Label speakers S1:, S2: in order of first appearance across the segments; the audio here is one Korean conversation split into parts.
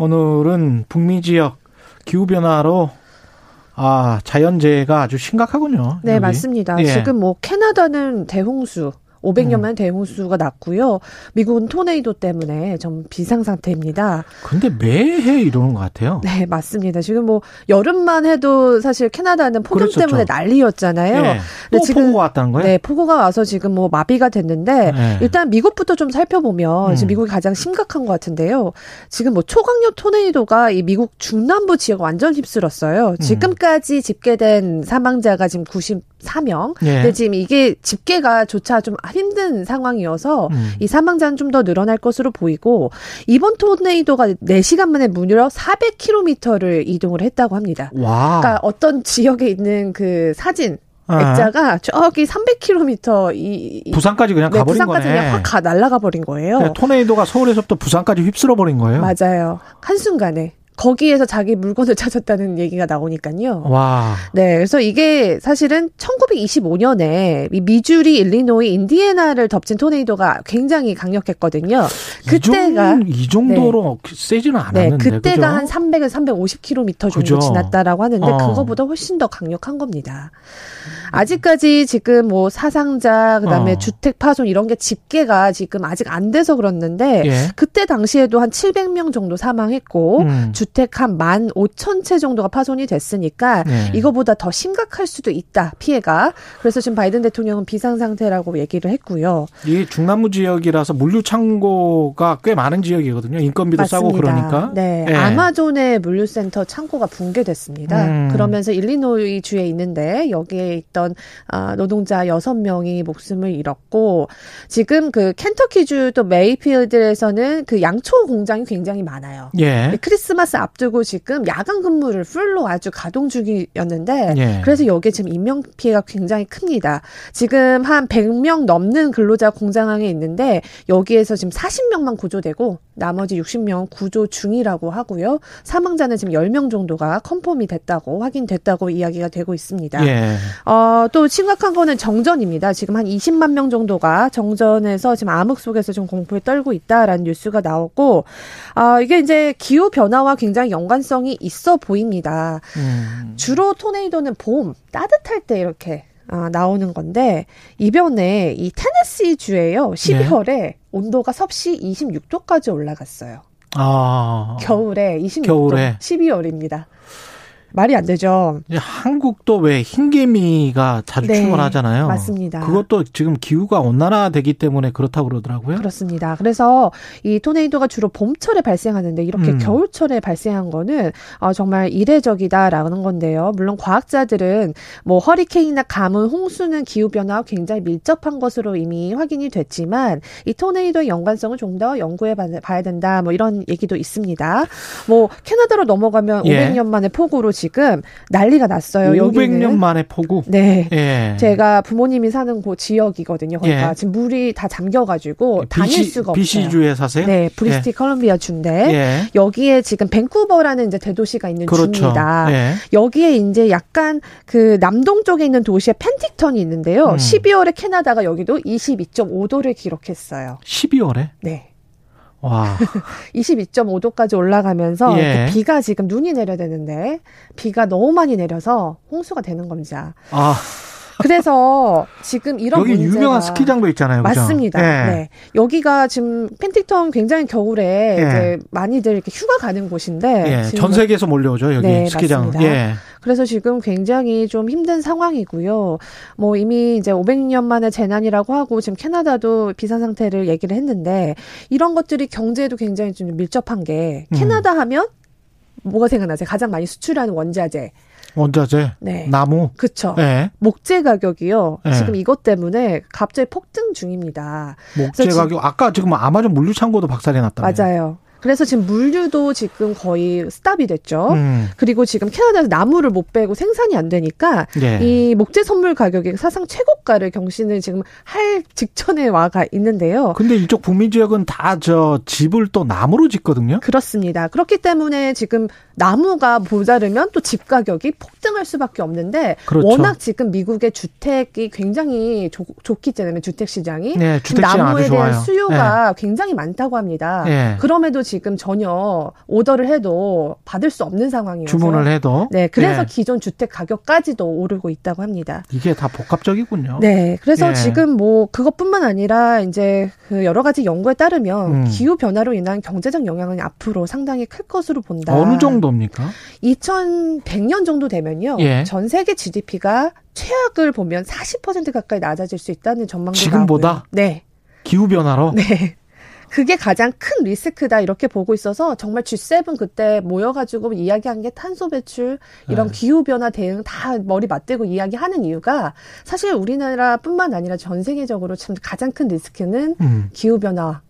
S1: 오늘은 북미 지역 기후 변화로 아, 자연재해가 아주 심각하군요.
S2: 네,
S1: 여기.
S2: 맞습니다.
S1: 예.
S2: 지금 뭐 캐나다는 대홍수 500년 만에 대홍수가 났고요. 미국은 토네이도 때문에 좀 비상 상태입니다.
S1: 근데 매해 이러는 것 같아요.
S2: 네, 맞습니다. 지금 뭐 여름만 해도 사실 캐나다는 폭염
S1: 그랬었죠.
S2: 때문에 난리였잖아요.
S1: 예. 또
S2: 근데 지금-
S1: 폭우가 왔다는 거예요?
S2: 네, 폭우가 와서 지금 뭐 마비가 됐는데
S1: 네.
S2: 일단 미국부터 좀 살펴보면
S1: 음.
S2: 지금 미국이 가장 심각한 것 같은데요. 지금 뭐 초강력 토네이도가 이 미국 중남부 지역 완전 휩쓸었어요.
S1: 음.
S2: 지금까지 집계된 사망자가 지금 94명.
S1: 예.
S2: 근데 지금 이게 집계가 조차 좀 힘든 상황이어서
S1: 음.
S2: 이 사망자는 좀 더 늘어날 것으로 보이고 이번 토네이도가 4시간 만에 무려 400km를 이동을 했다고 합니다.
S1: 와.
S2: 그러니까 어떤 지역에 있는 그 사진
S1: 아.
S2: 액자가 저기 300km 이, 이
S1: 부산까지 그냥
S2: 네,
S1: 가버린
S2: 부산까지
S1: 거네.
S2: 그냥 확 가, 날아가 버린 거예요.
S1: 그러니까 토네이도가 서울에서부터 부산까지 휩쓸어 버린 거예요.
S2: 맞아요. 한순간에. 거기에서 자기 물건을 찾았다는 얘기가 나오니까요.
S1: 와.
S2: 네, 그래서 이게 사실은 1925년에 미주리, 일리노이, 인디애나를 덮친 토네이도가 굉장히 강력했거든요. 그때가
S1: 이, 정, 이 정도로 세지는
S2: 네,
S1: 않았는데.
S2: 그때가
S1: 그죠?
S2: 한 300에서 350km 정도
S1: 그죠.
S2: 지났다라고 하는데
S1: 어.
S2: 그거보다 훨씬 더 강력한 겁니다. 아직까지 지금 뭐 사상자 그다음에
S1: 어.
S2: 주택 파손 이런 게 집계가 지금 아직 안 돼서 그렇는데
S1: 예.
S2: 그때 당시에도 한 700명 정도 사망했고
S1: 음.
S2: 주 택한 15,000채 정도가 파손이 됐으니까
S1: 네.
S2: 이거보다 더 심각할 수도 있다 피해가 그래서 지금 바이든 대통령은 비상 상태라고 얘기를 했고요.
S1: 이게 중남부 지역이라서 물류 창고가 꽤 많은 지역이거든요. 인건비도 싸고 그러니까.
S2: 네,
S1: 예.
S2: 아마존의 물류센터 창고가 붕괴됐습니다.
S1: 음.
S2: 그러면서 일리노이 주에 있는데 여기에 있던 아, 노동자 여섯 명이 목숨을 잃었고 지금 그 켄터키주 또 메이필드에서는 그 양초 공장이 굉장히 많아요.
S1: 예.
S2: 크리스마스 앞두고 지금 야간 근무를 풀로 아주 가동 중이었는데
S1: 예.
S2: 그래서 여기에 지금 인명 피해가 굉장히 큽니다. 지금 한 100명 넘는 근로자 공장 안에 있는데 여기에서 지금 40명만 구조되고 나머지 60명 구조 중이라고 하고요. 사망자는 지금 10명 정도가 confirm이 됐다고 확인됐다고 이야기가 되고 있습니다.
S1: 예.
S2: 어, 또 심각한 거는 정전입니다. 지금 한 20만 명 정도가 정전에서 지금 암흑 속에서 좀 공포에 떨고 있다라는 뉴스가 나오고, 아, 이게 이제 기후 변화와 굉장히 연관성이 있어 보입니다.
S1: 음.
S2: 주로 토네이도는 봄, 따뜻할 때 이렇게 아, 나오는 건데, 이번에 이 테네시 주에요. 12월에 온도가 섭씨 26도까지 올라갔어요.
S1: 아.
S2: 겨울에 26도.
S1: 겨울에.
S2: 12월입니다. 말이 안 되죠.
S1: 한국도 왜 흰개미가 자주
S2: 네,
S1: 출몰하잖아요.
S2: 맞습니다.
S1: 그것도 지금 기후가 온난화되기 때문에 그렇다고 그러더라고요.
S2: 그렇습니다. 그래서 이 토네이도가 주로 봄철에 발생하는데 이렇게
S1: 음.
S2: 겨울철에 발생한 거는 어, 정말 이례적이다라는 건데요. 물론 과학자들은 뭐 허리케인이나 가뭄, 홍수는 기후 변화와 굉장히 밀접한 것으로 이미 확인이 됐지만 이 토네이도의 연관성을 좀 더 연구해 봐- 봐야 된다. 뭐 이런 얘기도 있습니다. 뭐 캐나다로 넘어가면
S1: 예.
S2: 500년 만에 폭우로 지금 난리가 났어요.
S1: 500년
S2: 여기는.
S1: 만에 폭우.
S2: 네.
S1: 예.
S2: 제가 부모님이 사는 곳 지역이거든요. 거기가
S1: 예.
S2: 지금 물이 다 잠겨가지고 다닐 수가 없어요.
S1: BC주에 사세요?
S2: 네, 브리티시 컬럼비아 주인데
S1: 예.
S2: 여기에 지금 밴쿠버라는 이제 대도시가 있는
S1: 그렇죠.
S2: 주입니다.
S1: 예.
S2: 여기에 이제 약간 그 남동 쪽에 있는 도시에 펜틱턴이 있는데요.
S1: 음.
S2: 12월에 캐나다가 여기도 22.5도를 기록했어요.
S1: 12월에?
S2: 네.
S1: 와.
S2: 22.5도까지 올라가면서
S1: 예.
S2: 그 비가 지금 눈이 내려야 되는데 비가 너무 많이 내려서 홍수가 되는 겁니다.
S1: 아,
S2: 그래서 지금 이런
S1: 여기
S2: 문제가
S1: 유명한 스키장도 있잖아요. 그죠?
S2: 맞습니다.
S1: 예.
S2: 네. 여기가 지금 펜틱턴 굉장히 겨울에
S1: 예.
S2: 이제 많이들 이렇게 휴가 가는 곳인데
S1: 예.
S2: 지금
S1: 전 세계에서 몰려오죠, 여기
S2: 네,
S1: 스키장. 예.
S2: 그래서 지금 굉장히 좀 힘든 상황이고요. 뭐 이미 이제 500년 만에 재난이라고 하고 지금 캐나다도 비상 상태를 얘기를 했는데 이런 것들이 경제에도 굉장히 좀 밀접한 게
S1: 음.
S2: 캐나다 하면 뭐가 생각나세요? 가장 많이 수출하는 원자재.
S1: 원자재,
S2: 네.
S1: 나무.
S2: 그쵸.
S1: 예.
S2: 목재 가격이요.
S1: 네.
S2: 지금 이것 때문에 갑자기 폭등 중입니다.
S1: 목재 가격 아까 지금 아마존 물류 창고도 박살이 났다며.
S2: 맞아요. 그래서 지금 물류도 지금 거의 스탑이 됐죠.
S1: 음.
S2: 그리고 지금 캐나다에서 나무를 못 빼고 생산이 안 되니까
S1: 예.
S2: 이 목재 선물 가격이 사상 최고가를 경신을 지금 할 직전에 와가 있는데요.
S1: 근데 이쪽 북미 지역은 다 저 집을 또 나무로 짓거든요.
S2: 그렇습니다. 그렇기 때문에 지금 나무가 모자르면 또 집 가격이 폭등할 수밖에 없는데
S1: 그렇죠.
S2: 워낙 지금 미국의 주택이 굉장히 좋, 좋기 때문에 주택 시장이
S1: 네, 주택 시장
S2: 나무에 대한
S1: 좋아요.
S2: 수요가 굉장히 많다고 합니다.
S1: 예.
S2: 그럼에도 지금 전혀 오더를 해도 받을 수 없는 상황이어서
S1: 주문을 해도
S2: 네, 그래서
S1: 예.
S2: 기존 주택 가격까지도 오르고 있다고 합니다.
S1: 이게 다 복합적이군요.
S2: 네, 그래서
S1: 예.
S2: 지금 뭐 그것뿐만 아니라 이제 그 여러 가지 연구에 따르면
S1: 음.
S2: 기후 변화로 인한 경제적 영향은 앞으로 상당히 클 것으로 본다.
S1: 어느 정도입니까?
S2: 2100년 정도 되면요.
S1: 예.
S2: 전 세계 GDP가 최악을 보면 40% 가까이 낮아질 수 있다는 전망도
S1: 지금보다?
S2: 나오고요. 네.
S1: 기후 변화로
S2: 네. 그게 가장 큰 리스크다 이렇게 보고 있어서 정말 G7 그때 모여가지고 이야기한 게 탄소 배출 이런
S1: 네.
S2: 기후 변화 대응 다 머리 맞대고 이야기하는 이유가 사실 우리나라뿐만 아니라 전 세계적으로 참 가장 큰 리스크는
S1: 음.
S2: 기후 변화.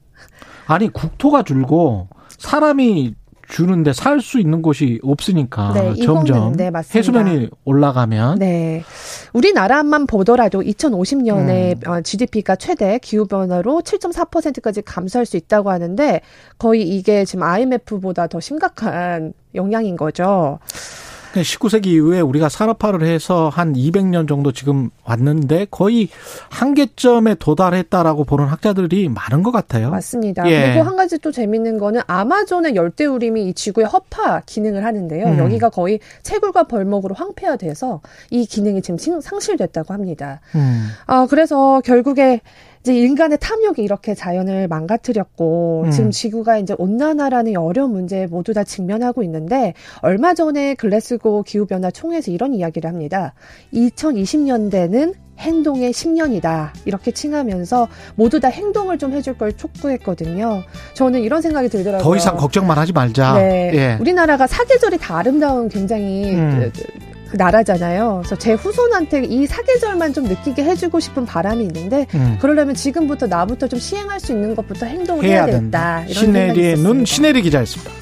S1: 아니 국토가 줄고 사람이 주는데 살 수 있는 곳이 없으니까
S2: 네,
S1: 점점
S2: 네, 맞습니다.
S1: 해수면이 올라가면
S2: 네. 우리나라만 보더라도 2050년에
S1: 음.
S2: GDP가 최대 기후 변화로 7.4%까지 감소할 수 있다고 하는데 거의 이게 지금 IMF보다 더 심각한 영향인 거죠.
S1: 19세기 이후에 우리가 산업화를 해서 한 200년 정도 지금 왔는데 거의 한계점에 도달했다라고 보는 학자들이 많은 것 같아요.
S2: 맞습니다.
S1: 예.
S2: 그리고 한 가지 또 재밌는 거는 아마존의 열대우림이 이 지구의 허파 기능을 하는데요.
S1: 음.
S2: 여기가 거의 채굴과 벌목으로 황폐화돼서 이 기능이 지금 신- 상실됐다고 합니다.
S1: 음.
S2: 아, 그래서 결국에 이제 인간의 탐욕이 이렇게 자연을 망가뜨렸고
S1: 음.
S2: 지금 지구가 이제 온난화라는 이 어려운 문제에 모두 다 직면하고 있는데 얼마 전에 글래스고 기후 변화 총회에서 이런 이야기를 합니다. 2020년대는 행동의 10년이다. 이렇게 칭하면서 모두 다 행동을 좀 해줄 걸 촉구했거든요. 저는 이런 생각이 들더라고요.
S1: 더 이상 걱정만 하지 말자.
S2: 네.
S1: 예.
S2: 우리나라가 사계절이 다 아름다운 굉장히
S1: 음.
S2: 그, 그 나라잖아요. 그래서 제 후손한테 이 사계절만 좀 느끼게 해주고 싶은 바람이 있는데
S1: 음.
S2: 그러려면 지금부터 나부터 좀 시행할 수 있는 것부터 행동을 해야,
S1: 해야
S2: 되겠다.
S1: 된다.
S2: 이런
S1: 시네리의 눈. 시네리 기자였습니다.